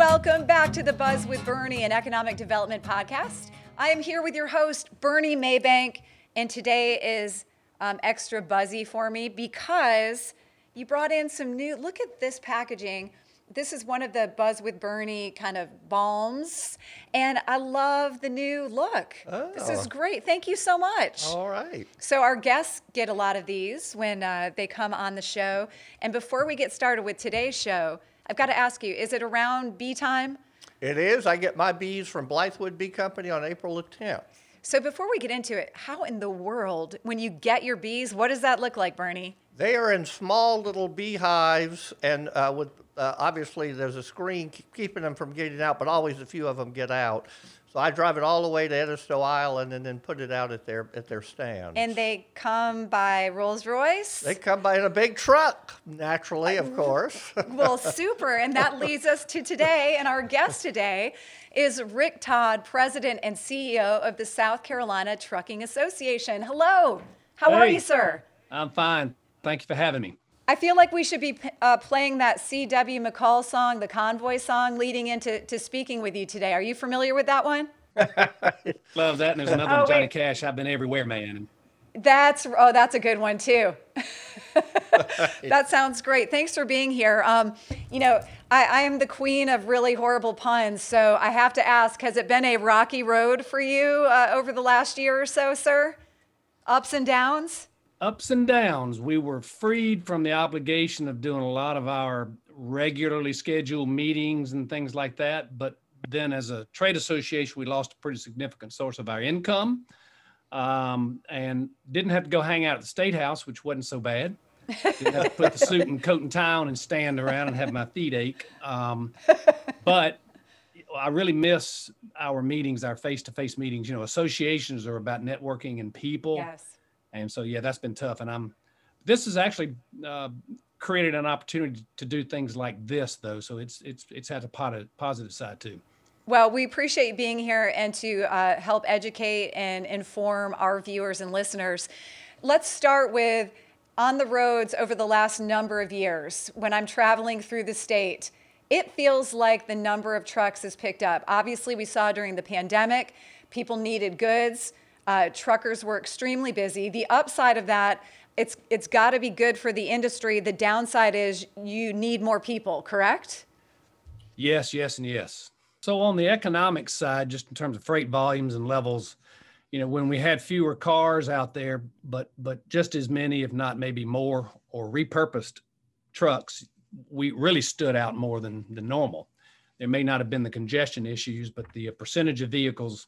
Welcome back to the Buzz with Bernie, an economic development podcast. I am here with your host, Bernie Maybank, and today is um, extra buzzy for me because you brought in some new. Look at this packaging. This is one of the Buzz with Bernie kind of balms, and I love the new look. Oh. This is oh. great. Thank you so much. All right. So, our guests get a lot of these when uh, they come on the show. And before we get started with today's show, I've got to ask you, is it around bee time? It is. I get my bees from Blythewood Bee Company on April the 10th. So before we get into it, how in the world, when you get your bees, what does that look like, Bernie? They are in small little beehives, and uh, with uh, obviously there's a screen keeping them from getting out, but always a few of them get out. So I drive it all the way to Edisto Island and then put it out at their at their stand. And they come by Rolls Royce. They come by in a big truck, naturally, of uh, course. well, super. And that leads us to today. And our guest today is Rick Todd, President and CEO of the South Carolina Trucking Association. Hello. How hey, are you, sir? I'm fine. Thank you for having me. I feel like we should be uh, playing that C.W. McCall song, the Convoy song, leading into to speaking with you today. Are you familiar with that one? Love that. And there's another oh, one, Johnny wait. Cash. I've been everywhere, man. That's oh, that's a good one too. that sounds great. Thanks for being here. Um, you know, I, I, am the queen of really horrible puns, so I have to ask: Has it been a rocky road for you uh, over the last year or so, sir? Ups and downs ups and downs. We were freed from the obligation of doing a lot of our regularly scheduled meetings and things like that. But then, as a trade association, we lost a pretty significant source of our income um, and didn't have to go hang out at the State House, which wasn't so bad. Didn't have to put the suit and coat and tie on and stand around and have my feet ache. Um, but I really miss our meetings, our face to face meetings. You know, associations are about networking and people. Yes and so, yeah, that's been tough. And I'm, this has actually uh, created an opportunity to do things like this, though. So it's it's it's had a positive side too. Well, we appreciate being here and to uh, help educate and inform our viewers and listeners. Let's start with on the roads over the last number of years when I'm traveling through the state. It feels like the number of trucks has picked up. Obviously, we saw during the pandemic, people needed goods. Uh, truckers were extremely busy. The upside of that, it's it's got to be good for the industry. The downside is you need more people, correct? Yes, yes, and yes. So on the economic side, just in terms of freight volumes and levels, you know, when we had fewer cars out there, but but just as many, if not maybe more, or repurposed trucks, we really stood out more than than normal. There may not have been the congestion issues, but the percentage of vehicles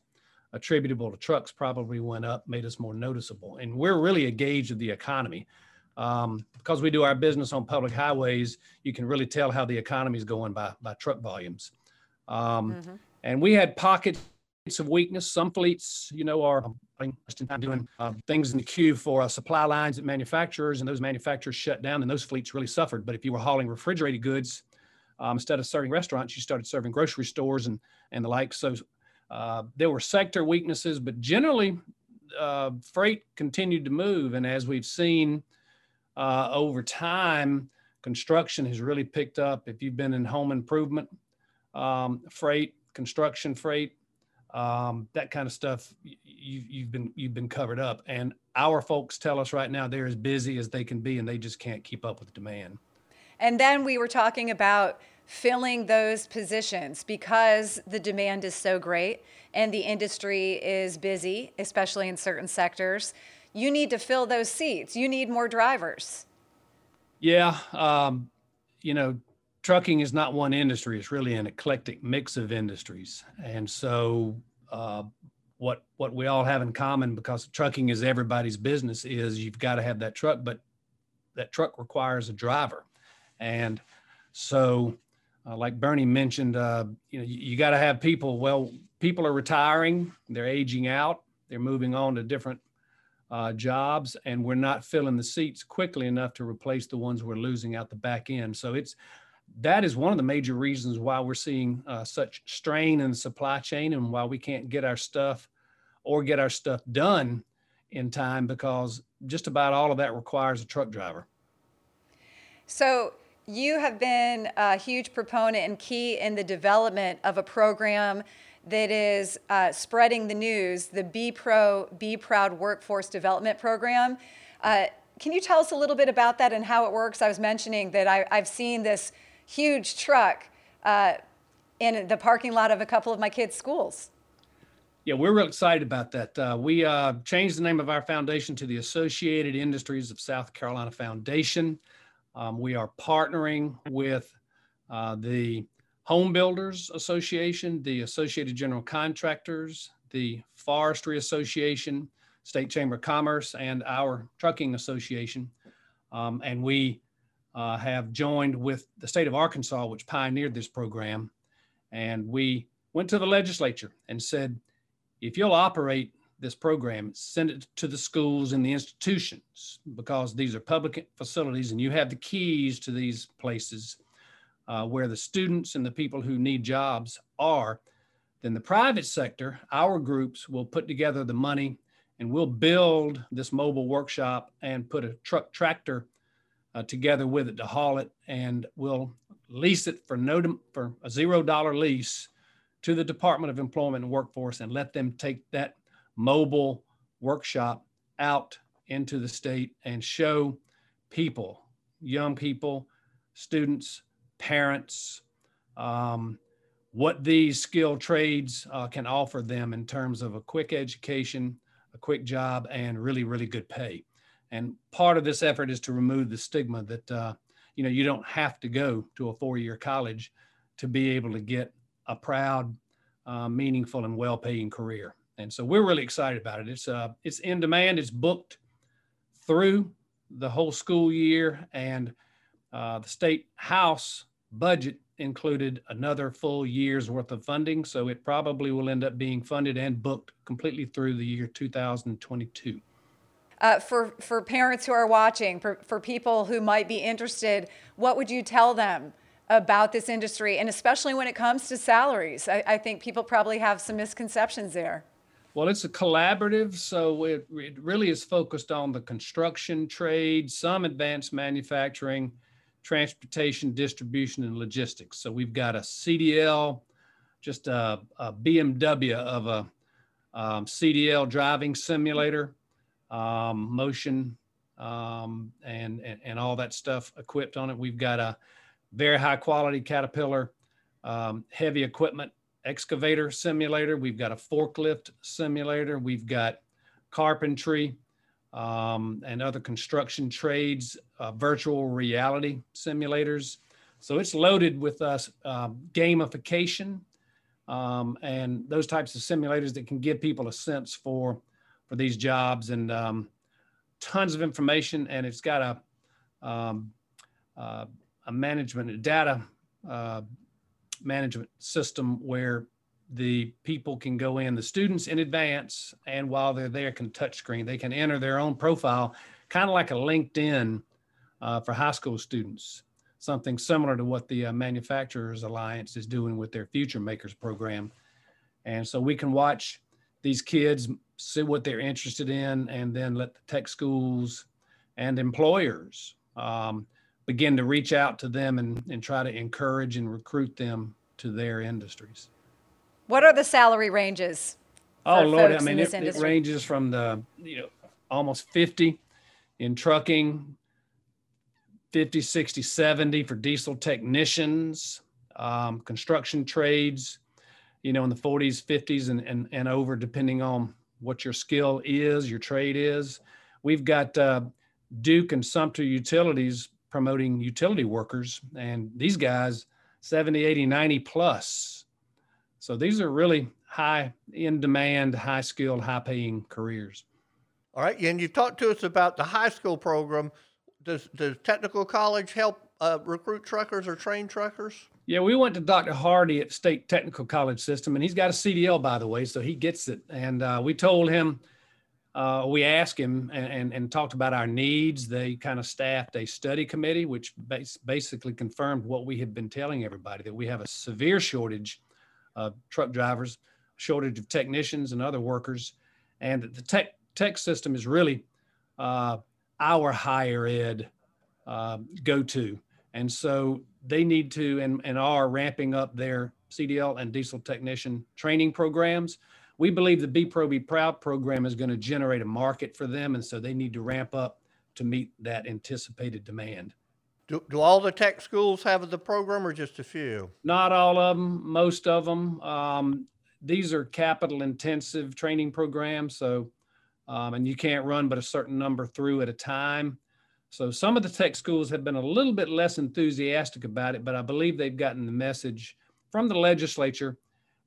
attributable to trucks probably went up, made us more noticeable. And we're really a gauge of the economy. Um, because we do our business on public highways, you can really tell how the economy is going by, by truck volumes. Um, mm-hmm. And we had pockets of weakness. Some fleets, you know, are doing uh, things in the queue for uh, supply lines at manufacturers, and those manufacturers shut down, and those fleets really suffered. But if you were hauling refrigerated goods, um, instead of serving restaurants, you started serving grocery stores and and the like. So uh, there were sector weaknesses, but generally, uh, freight continued to move. And as we've seen uh, over time, construction has really picked up. If you've been in home improvement, um, freight, construction freight, um, that kind of stuff, you, you've been you've been covered up. And our folks tell us right now they're as busy as they can be, and they just can't keep up with demand. And then we were talking about filling those positions because the demand is so great and the industry is busy, especially in certain sectors. You need to fill those seats. You need more drivers. Yeah. Um, you know, trucking is not one industry, it's really an eclectic mix of industries. And so, uh, what what we all have in common because trucking is everybody's business is you've got to have that truck but that truck requires a driver and so uh, like Bernie mentioned, uh, you know, you, you got to have people. Well, people are retiring, they're aging out, they're moving on to different uh, jobs, and we're not filling the seats quickly enough to replace the ones we're losing out the back end. So it's that is one of the major reasons why we're seeing uh, such strain in the supply chain and why we can't get our stuff or get our stuff done in time because just about all of that requires a truck driver. So you have been a huge proponent and key in the development of a program that is uh, spreading the news, the Be Pro, Be Proud Workforce Development Program. Uh, can you tell us a little bit about that and how it works? I was mentioning that I, have seen this huge truck uh, in the parking lot of a couple of my kids' schools. Yeah, we're real excited about that. Uh, we uh, changed the name of our foundation to the Associated Industries of South Carolina Foundation. Um, we are partnering with uh, the Home Builders Association, the Associated General Contractors, the Forestry Association, State Chamber of Commerce, and our Trucking Association. Um, and we uh, have joined with the state of Arkansas, which pioneered this program. And we went to the legislature and said, if you'll operate this program, send it to the schools and the institutions because these are public facilities and you have the keys to these places uh, where the students and the people who need jobs are, then the private sector, our groups will put together the money and we'll build this mobile workshop and put a truck tractor uh, together with it to haul it and we'll lease it for no for a zero dollar lease to the Department of Employment and Workforce and let them take that mobile workshop out into the state and show people, young people, students, parents, um, what these skilled trades uh, can offer them in terms of a quick education, a quick job, and really, really good pay. And part of this effort is to remove the stigma that uh, you know you don't have to go to a four-year college to be able to get a proud, uh, meaningful, and well-paying career. And so we're really excited about it. It's uh, it's in demand. It's booked through the whole school year, and uh, the state house budget included another full year's worth of funding. So it probably will end up being funded and booked completely through the year 2022. Uh, for, for parents who are watching, for, for people who might be interested, what would you tell them about this industry? And especially when it comes to salaries, I, I think people probably have some misconceptions there. Well, it's a collaborative, so it, it really is focused on the construction trade, some advanced manufacturing, transportation, distribution, and logistics. So we've got a CDL, just a, a BMW of a um, CDL driving simulator, um, motion, um, and, and, and all that stuff equipped on it. We've got a very high quality Caterpillar um, heavy equipment excavator simulator. We've got a forklift simulator. We've got carpentry um, and other construction trades, uh, virtual reality simulators. So it's loaded with us uh, gamification um, and those types of simulators that can give people a sense for for these jobs and um, tons of information. And it's got a um, uh, a management data uh, management system where the people can go in, the students in advance, and while they're there, can touch screen. They can enter their own profile, kind of like a LinkedIn uh, for high school students, something similar to what the uh, Manufacturers Alliance is doing with their Future Makers program. And so we can watch these kids, see what they're interested in, and then let the tech schools and employers um, begin to reach out to them and, and try to encourage and recruit them to their industries. What are the salary ranges? Oh Lord, I mean it, it, ranges from the you know almost 50 in trucking, 50, 60, 70 for diesel technicians, um, construction trades, you know, in the 40s, 50s, and, and, and over, depending on what your skill is, your trade is. We've got uh, Duke and Sumter Utilities promoting utility workers, and these guys, 70, 80, 90 plus so these are really high in demand, high skilled, high paying careers. All right. And you talked to us about the high school program. Does, does technical college help uh, recruit truckers or train truckers? Yeah, we went to Dr. Hardee at State Technical College System, and he's got a CDL, by the way, so he gets it. And uh, we told him, uh, we asked him and, and, and, talked about our needs. They kind of staffed a study committee, which bas- basically confirmed what we had been telling everybody that we have a severe shortage of truck drivers, shortage of technicians and other workers, and that the tech tech system is really uh, our higher ed uh, go to. And so they need to and, and are ramping up their CDL and diesel technician training programs. We believe the Be Pro Be Proud program is going to generate a market for them. And so they need to ramp up to meet that anticipated demand. Do, do all the tech schools have the program or just a few? Not all of them, most of them. Um, these are capital intensive training programs. So, um, and you can't run but a certain number through at a time. So some of the tech schools have been a little bit less enthusiastic about it, but I believe they've gotten the message from the legislature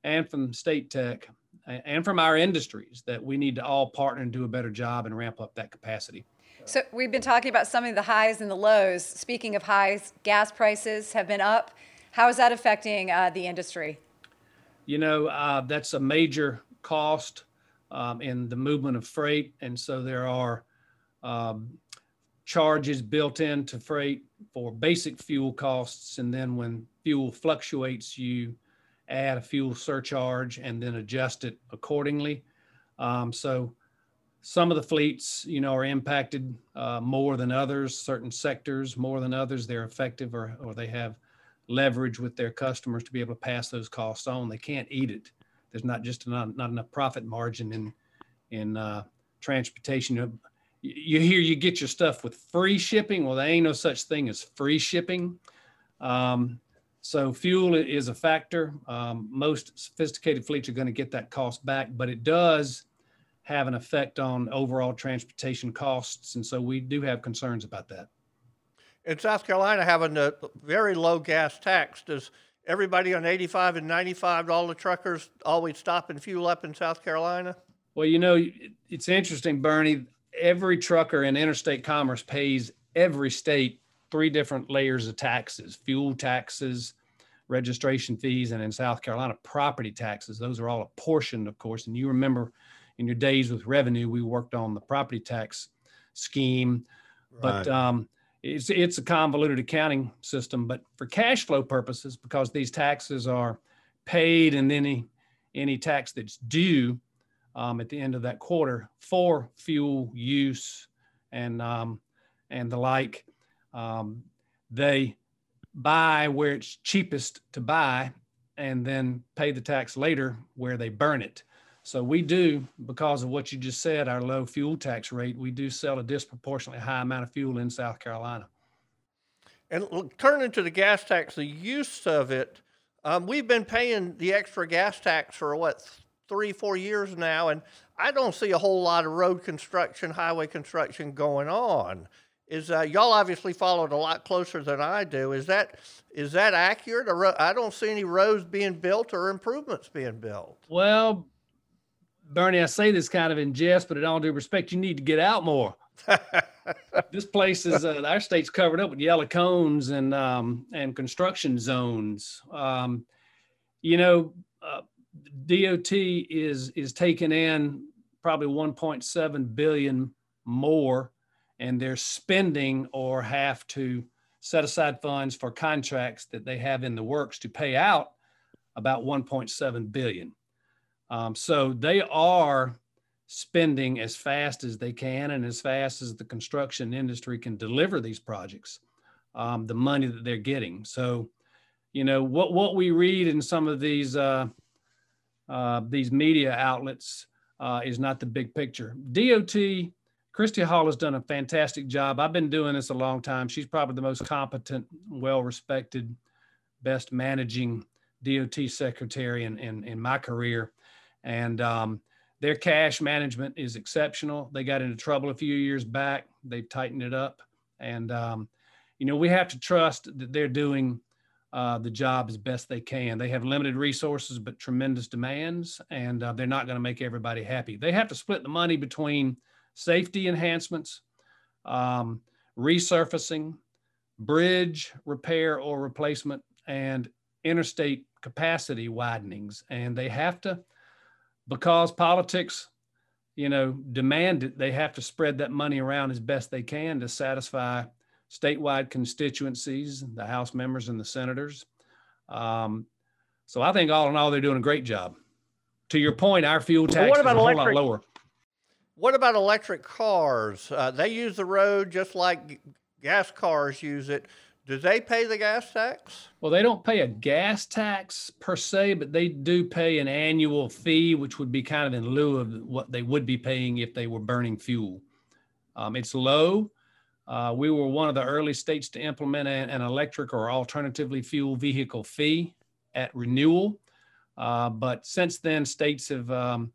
and from state tech and from our industries that we need to all partner and do a better job and ramp up that capacity. So we've been talking about some of the highs and the lows. Speaking of highs, gas prices have been up. How is that affecting uh, the industry? You know, uh, that's a major cost um, in the movement of freight, and so there are um, charges built into freight for basic fuel costs, and then when fuel fluctuates, you add a fuel surcharge and then adjust it accordingly. Um, so some of the fleets, you know, are impacted uh, more than others. Certain sectors more than others. They're effective, or or they have leverage with their customers to be able to pass those costs on. They can't eat it. There's not just not, not enough profit margin in in uh, transportation. You, hear you get your stuff with free shipping. Well, there ain't no such thing as free shipping. Um, so fuel is a factor. Um, most sophisticated fleets are going to get that cost back, but it does have an effect on overall transportation costs. And so we do have concerns about that. In South Carolina, having a very low gas tax, does everybody on 85 and 95, all the truckers always stop and fuel up in South Carolina? Well, you know, it's interesting, Bernie. Every trucker in interstate commerce pays every state three different layers of taxes fuel taxes, registration fees, and in South Carolina, property taxes. Those are all apportioned, of course. And you remember in your days with revenue, we worked on the property tax scheme, right. but um, it's it's a convoluted accounting system. But for cash flow purposes, because these taxes are paid and any any tax that's due um, at the end of that quarter for fuel use and um, and the like, um, they buy where it's cheapest to buy and then pay the tax later where they burn it. So we do, because of what you just said, our low fuel tax rate, we do sell a disproportionately high amount of fuel in South Carolina. And turning to the gas tax, the use of it, um, we've been paying the extra gas tax for what three, four years now, and I don't see a whole lot of road construction, highway construction going on. Is uh, y'all obviously followed a lot closer than I do? Is that is that accurate? I don't see any roads being built or improvements being built. Well, Bernie, I say this kind of in jest, but in all due respect, you need to get out more. this place is uh, our state's covered up with yellow cones and um, and construction zones. Um, you know, uh, DOT is is taking in probably 1.7 billion more, and they're spending or have to set aside funds for contracts that they have in the works to pay out about 1.7 billion. Um, so they are spending as fast as they can and as fast as the construction industry can deliver these projects, um, the money that they're getting. So, you know, what, what we read in some of these, uh, uh, these media outlets uh, is not the big picture. DOT, Christy Hall has done a fantastic job. I've been doing this a long time. She's probably the most competent, well respected, best managing DOT secretary in, in, in my career and um, their cash management is exceptional. They got into trouble a few years back. They've tightened it up, and um, you know we have to trust that they're doing uh, the job as best they can. They have limited resources but tremendous demands, and uh, they're not going to make everybody happy. They have to split the money between safety enhancements, um, resurfacing, bridge repair or replacement, and interstate capacity widenings, and they have to because politics, you know, demand it, they have to spread that money around as best they can to satisfy statewide constituencies, the House members and the senators. Um, so I think all in all, they're doing a great job. To your point, our fuel tax what about is a electric, whole lot lower. What about electric cars? Uh, they use the road just like gas cars use it. Do they pay the gas tax? Well, they don't pay a gas tax per se, but they do pay an annual fee, which would be kind of in lieu of what they would be paying if they were burning fuel. Um, it's low. Uh, we were one of the early states to implement an, an electric or alternatively fuel vehicle fee at renewal. Uh, but since then, states have um,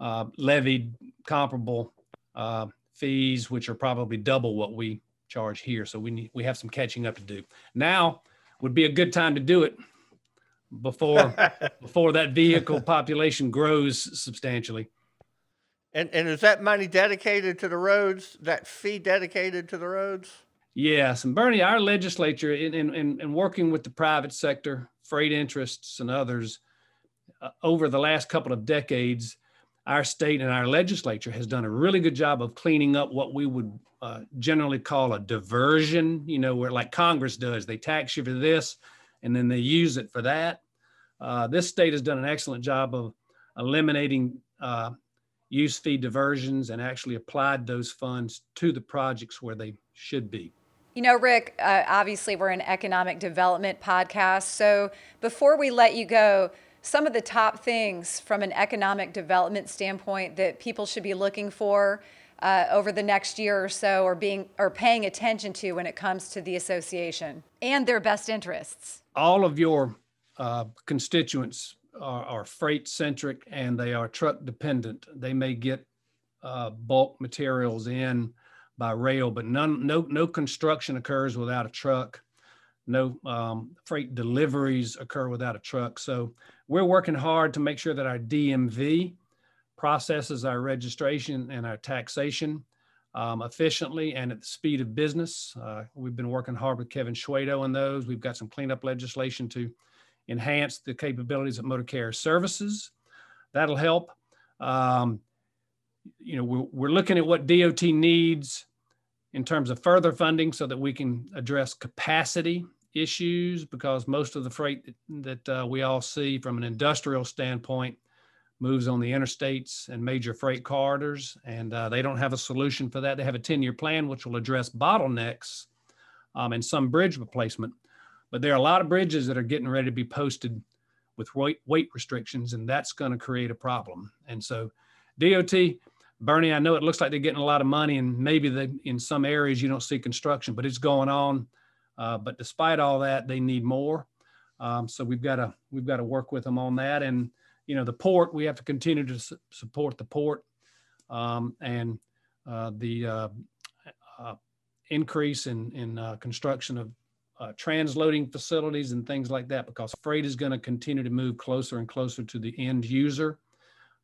uh, levied comparable uh, fees, which are probably double what we charge here. So we need, we have some catching up to do. Now would be a good time to do it before before that vehicle population grows substantially. And and is that money dedicated to the roads? That fee dedicated to the roads? Yes, and Bernie, our legislature, in in, in working with the private sector, freight interests, and others, uh, over the last couple of decades, our state and our legislature has done a really good job of cleaning up what we would uh, generally call a diversion. You know, where like Congress does, they tax you for this, and then they use it for that. Uh, this state has done an excellent job of eliminating uh, use fee diversions and actually applied those funds to the projects where they should be. You know, Rick, uh, obviously we're an economic development podcast. So before we let you go, some of the top things from an economic development standpoint that people should be looking for uh, over the next year or so or being or paying attention to when it comes to the association and their best interests. All of your uh, constituents are, are freight centric and they are truck dependent they may get uh, bulk materials in by rail but none no no construction occurs without a truck no um, freight deliveries occur without a truck so we're working hard to make sure that our DMV processes our registration and our taxation um, efficiently and at the speed of business. Uh, we've been working hard with Kevin Shwedo on those. We've got some cleanup legislation to enhance the capabilities of motor carrier services. That'll help. Um, you know, we're, we're looking at what DOT needs in terms of further funding so that we can address capacity issues because most of the freight that, that uh, we all see from an industrial standpoint moves on the interstates and major freight corridors, and uh, they don't have a solution for that. They have a 10 year plan which will address bottlenecks um, and some bridge replacement. But there are a lot of bridges that are getting ready to be posted with weight, weight restrictions, and that's going to create a problem. And so, DOT, Bernie, I know it looks like they're getting a lot of money, and maybe they, in some areas you don't see construction, but it's going on. Uh, but despite all that, they need more. Um, so we've got to we've got to work with them on that. And you know, the port we have to continue to su- support the port um, and uh, the uh, uh increase in in uh, construction of uh, transloading facilities and things like that because freight is going to continue to move closer and closer to the end user.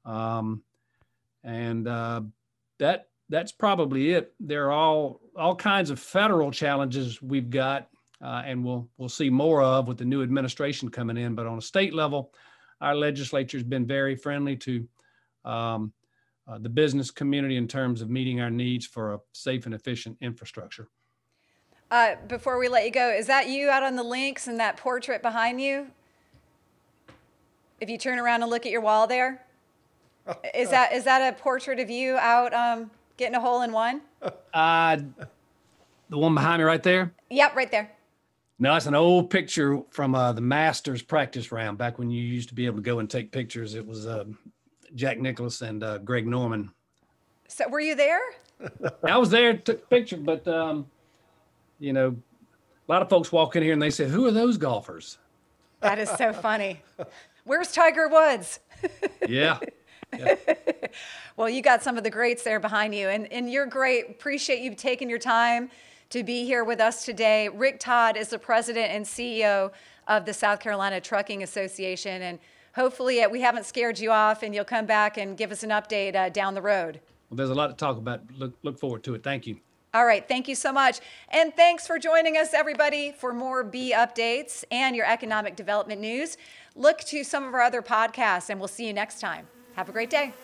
Um, and that that's probably it. There are all all kinds of federal challenges we've got, uh, and we'll we'll see more of with the new administration coming in. But on a state level, our legislature has been very friendly to um, uh, the business community in terms of meeting our needs for a safe and efficient infrastructure. Uh, before we let you go, is that you out on the links and that portrait behind you? If you turn around and look at your wall there, is that is that a portrait of you out um, Getting a hole in one? Uh, the one behind me right there? Yep, right there. No, it's an old picture from uh, the Masters practice round back when you used to be able to go and take pictures. It was uh, Jack Nicklaus and uh, Greg Norman. So were you there? I was there, took a picture, but um, you know, a lot of folks walk in here and they say, "Who are those golfers?" That is so funny. Where's Tiger Woods? yeah. well, you got some of the greats there behind you, and, and you're great. Appreciate you taking your time to be here with us today. Rick Todd is the president and CEO of the South Carolina Trucking Association, and hopefully uh, we haven't scared you off, and you'll come back and give us an update uh, down the road. Well, there's a lot to talk about. Look, look forward to it. Thank you. All right. Thank you so much. And thanks for joining us, everybody. For more B updates and your economic development news, look to some of our other podcasts, and we'll see you next time. Have a great day.